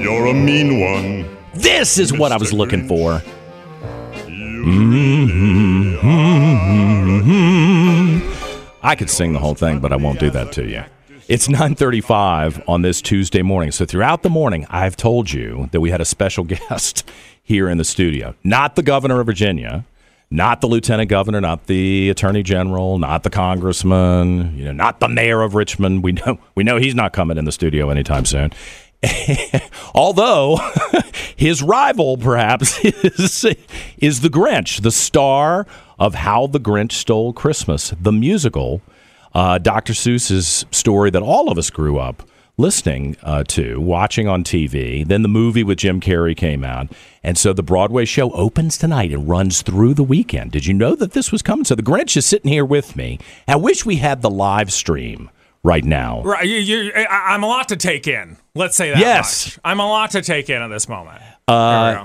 You're a mean one. This is what I was Mr. looking for. I could sing the whole thing, but I won't do that to you. It's 9:35 on this Tuesday morning. So throughout the morning, I've told you that we had a special guest here in the studio. Not the governor of Virginia, not the lieutenant governor, not the attorney general, not the congressman, you know, not the mayor of Richmond. We know we know he's not coming in the studio anytime soon. Although his rival, perhaps, is, is the Grinch, the star of How the Grinch Stole Christmas, the musical, uh, Dr. Seuss's story that all of us grew up listening uh, to, watching on TV. Then the movie with Jim Carrey came out. And so the Broadway show opens tonight and runs through the weekend. Did you know that this was coming? So the Grinch is sitting here with me. I wish we had the live stream right now. Right, you, you, I, I'm a lot to take in. Let's say that. Yes. much. I'm a lot to take in at this moment. Uh, There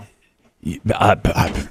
we go. Uh, uh,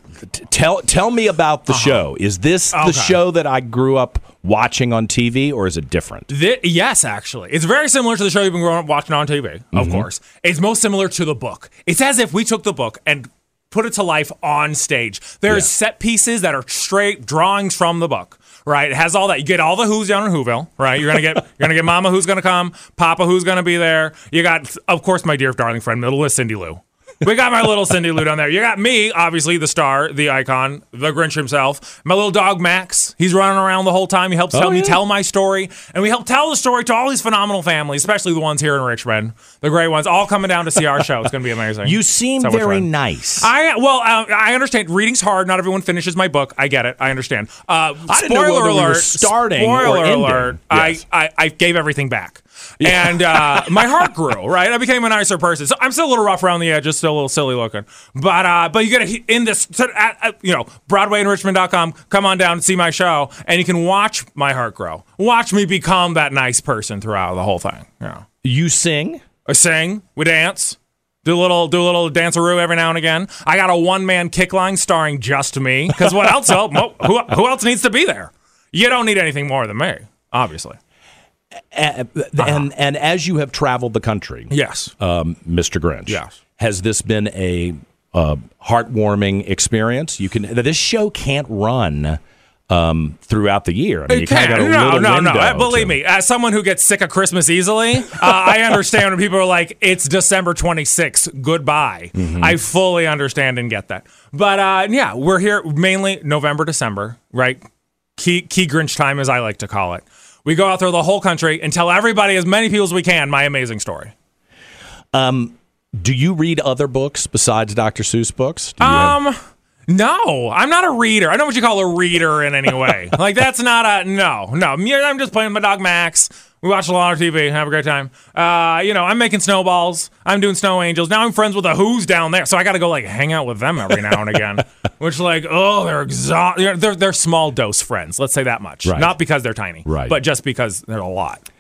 tell tell me about the show. Is this Okay. the show that I grew up watching on TV, or is it different? Thi- yes, actually, it's very similar to the show you've been growing up watching on TV. Of mm-hmm. course, it's most similar to the book. It's as if we took the book and put it to life on stage. There's set pieces that are straight drawings from the book. Right, it has all that. You get all the Who's down in Whoville. Right, you're gonna get you're gonna get Mama who's gonna come, Papa who's gonna be there. You got, of course, my dear darling friend, middle is Cindy Lou. We got my little Cindy Lou down there. You got me, obviously the star, the icon, the Grinch himself. My little dog Max. He's running around the whole time. He helps tell me yeah. tell my story, and we help tell the story to all these phenomenal families, especially the ones here in Richmond, the great ones, all coming down to see our show. It's going to be amazing. You seem So very nice. I well, uh, I understand. Reading's hard. Not everyone finishes my book. I get it. I understand. Uh, I didn't know spoiler whether we were alert. starting spoiler alert. Yes. I, I I gave everything back, and uh, my heart grew. Right, I became a nicer person. So I'm still a little rough around the edges, still a little silly looking. But uh, but you get to in this at, at, you know BroadwayInRichmond.com. Come on down and see my show, and you can watch my heart grow. Watch me become that nice person throughout the whole thing. Yeah. you sing. I sing, we dance, do a little do a little danceroo every now and again. I got a one man kick line starring just me. Because what else? el- mo- who, who else needs to be there? You don't need anything more than me, obviously. Uh, and and as you have traveled the country, Yes. um, Mr. Grinch, Yes. has this been a uh, heartwarming experience? You can this show can't run um, throughout the year. I mean, you It kind can. of got a No, little no, no. Uh, Believe to- me, as someone who gets sick of Christmas easily, uh, I understand when people are like, "It's December 26th. Goodbye." Mm-hmm. I fully understand and get that. But uh, yeah, we're here mainly November, December, right? Key key Grinch time, as I like to call it. We go out through the whole country and tell everybody, as many people as we can, my amazing story. Do you read other books besides Dr. Seuss books? You have- Um, no, I'm not a reader. I don't know what you call a reader in any way. like that's not a no, no. I'm just playing with my dog Max. We watch a lot of TV, have a great time. Uh, you know, I'm making snowballs. I'm doing snow angels. Now I'm friends with the Who's down there, so I got to go like hang out with them every now and again. Which like, oh, they're exhausted. They're, they're small dose friends. Let's say that much. Right. Not because they're tiny, Right. But just because they're a lot.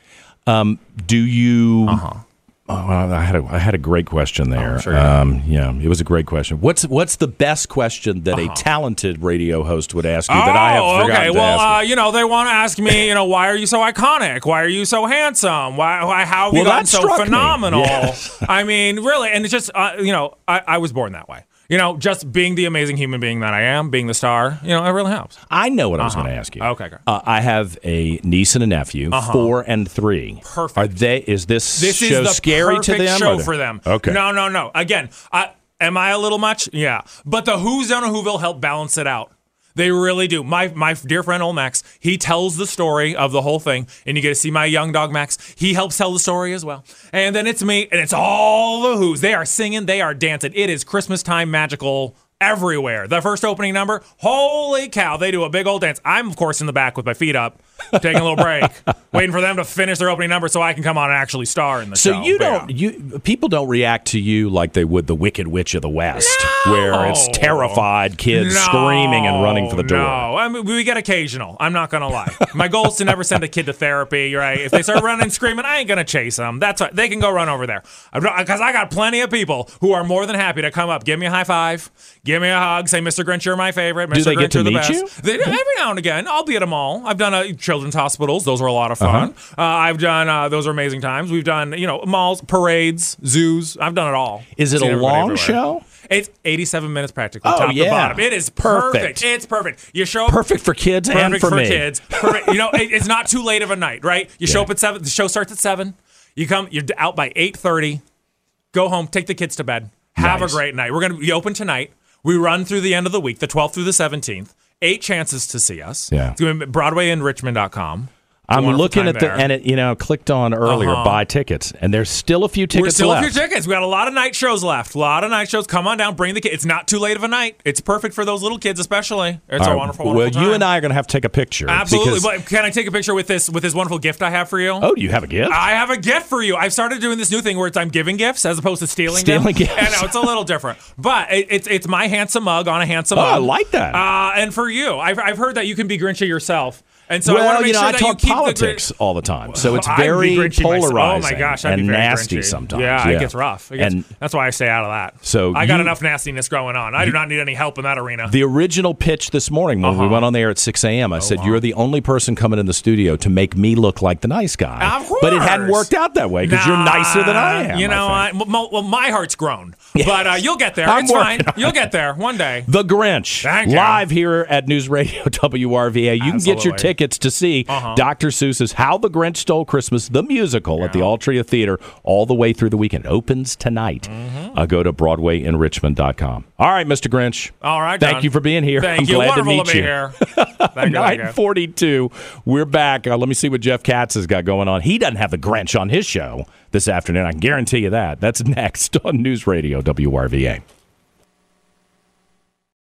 Do you? Uh-huh. Oh, well, I had a I had a great question there. Oh, sure um, yeah, it was a great question. What's what's the best question that a talented radio host would ask you that I have oh, forgotten okay. Well, uh, you know, they want to ask me, you know, why are you so iconic? Why are you so handsome? Why, why how have you Well, gotten so phenomenal? Yes. I mean, really, and it's just, uh, you know, I, I was born that way. You know, just being the amazing human being that I am, being the star, you know, it really helps. I know what I was going to ask you. Okay, great. Uh, I have a niece and a nephew, four and three. Perfect. Are they? Is this, This show is the scary perfect to them? show they- for them. Okay. No, no, no. Again, I, am I a little much? Yeah. But the Who's Done of Whoville help balance it out. They really do. My my dear friend old Max, he tells the story of the whole thing, and you get to see my young dog Max. He helps tell the story as well. And then it's me, and it's all the Who's. They are singing, they are dancing. It is Christmas time magical everywhere. The first opening number, holy cow, they do a big old dance. I'm of course in the back with my feet up, taking a little break, waiting for them to finish their opening number so I can come on and actually star in the So show. So you don't yeah. you people don't react to you like they would the Wicked Witch of the West, where it's terrified kids screaming and running for the door. No, I mean, we get occasional. I'm not gonna lie. My goal is to never send a kid to therapy. Right? If they start running and screaming, I ain't gonna chase them. That's right. They can go run over there because I got plenty of people who are more than happy to come up, give me a high five, give me a hug, say, "Mr. Grinch, you're my favorite." Mr. Do they Grinch, get to you're the meet best. you? They, every now and again, I'll be at a mall. I've done uh, children's hospitals; those were a lot of Uh-huh. fun. uh I've done uh, those are amazing times. We've done you know malls, parades, zoos. I've done it all. Is it a long everywhere. show? It's 87 minutes practically, Oh, top to yeah. bottom. It is Perfect. perfect. It's perfect. You show up Perfect for kids and perfect for, for, me. kids. Perfect. You know, it, it's not too late of a night, right? You show up at seven. The show starts at seven. You come. You're out by 8:30. Go home. Take the kids to bed. Have Nice. a great night. We're gonna be open tonight. We run through the end of the week, the 12th through the 17th. Eight chances to see us. Yeah. It's going to be BroadwayInRichmond.com. I'm looking time at the there. and it you know clicked on earlier Uh-huh. buy tickets and there's still a few We're tickets still left. a few tickets. We got a lot of night shows left. A lot of night shows. Come on down. Bring the kids. It's not too late of a night. It's perfect for those little kids, especially. It's All a right, wonderful, well, wonderful you time. and I are going to have to take a picture. Absolutely. But can I take a picture with this with this wonderful gift I have for you? oh, do you have a gift? I have a gift for you. I've started doing this new thing where it's I'm giving gifts as opposed to stealing, Stealing them. gifts. I know it's a little different, but it, it's it's my handsome mug on a handsome Oh, mug. I like that. Uh, and for you, I've, I've heard that you can be Grinchy yourself, and so I want well, to make you know, sure I that talk politics the. all the time, so it's very polarizing Oh my gosh, I'd and nasty Grinchy. sometimes. Yeah, it gets rough. It gets, and that's why I stay out of that. So I got you- enough nastiness going on. I do not need any help in that arena. the original pitch this morning when we Uh-huh. went on the air at 6 a.m., I said, You're the only person coming in the studio to make me look like the nice guy. Of But it hadn't worked out that way because you're nicer than I am. You know, I I think. m- m- well, my heart's grown, but uh, you'll get there. I'm it's fine. You'll get there one day. The Grinch, Thank you. live here at News Radio WRVA. You can get your Absolutely. Tickets to see Uh-huh. Dr. Seuss's How the Grinch Stole Christmas, the musical, at the Altria Theater all the way through the weekend. It opens tonight. Mm-hmm. Uh, go to BroadwayInRichmond.com. All right, Mr. Grinch. All right. Thank John. you for being here. Thank I'm you. glad to Wonderful meet be you. here. Thank you. thank you. 942. We're back. Uh, let me see what Jeff Katz has got going on. He doesn't have the Grinch on his show this afternoon. I can guarantee you that. That's next on News Radio WRVA.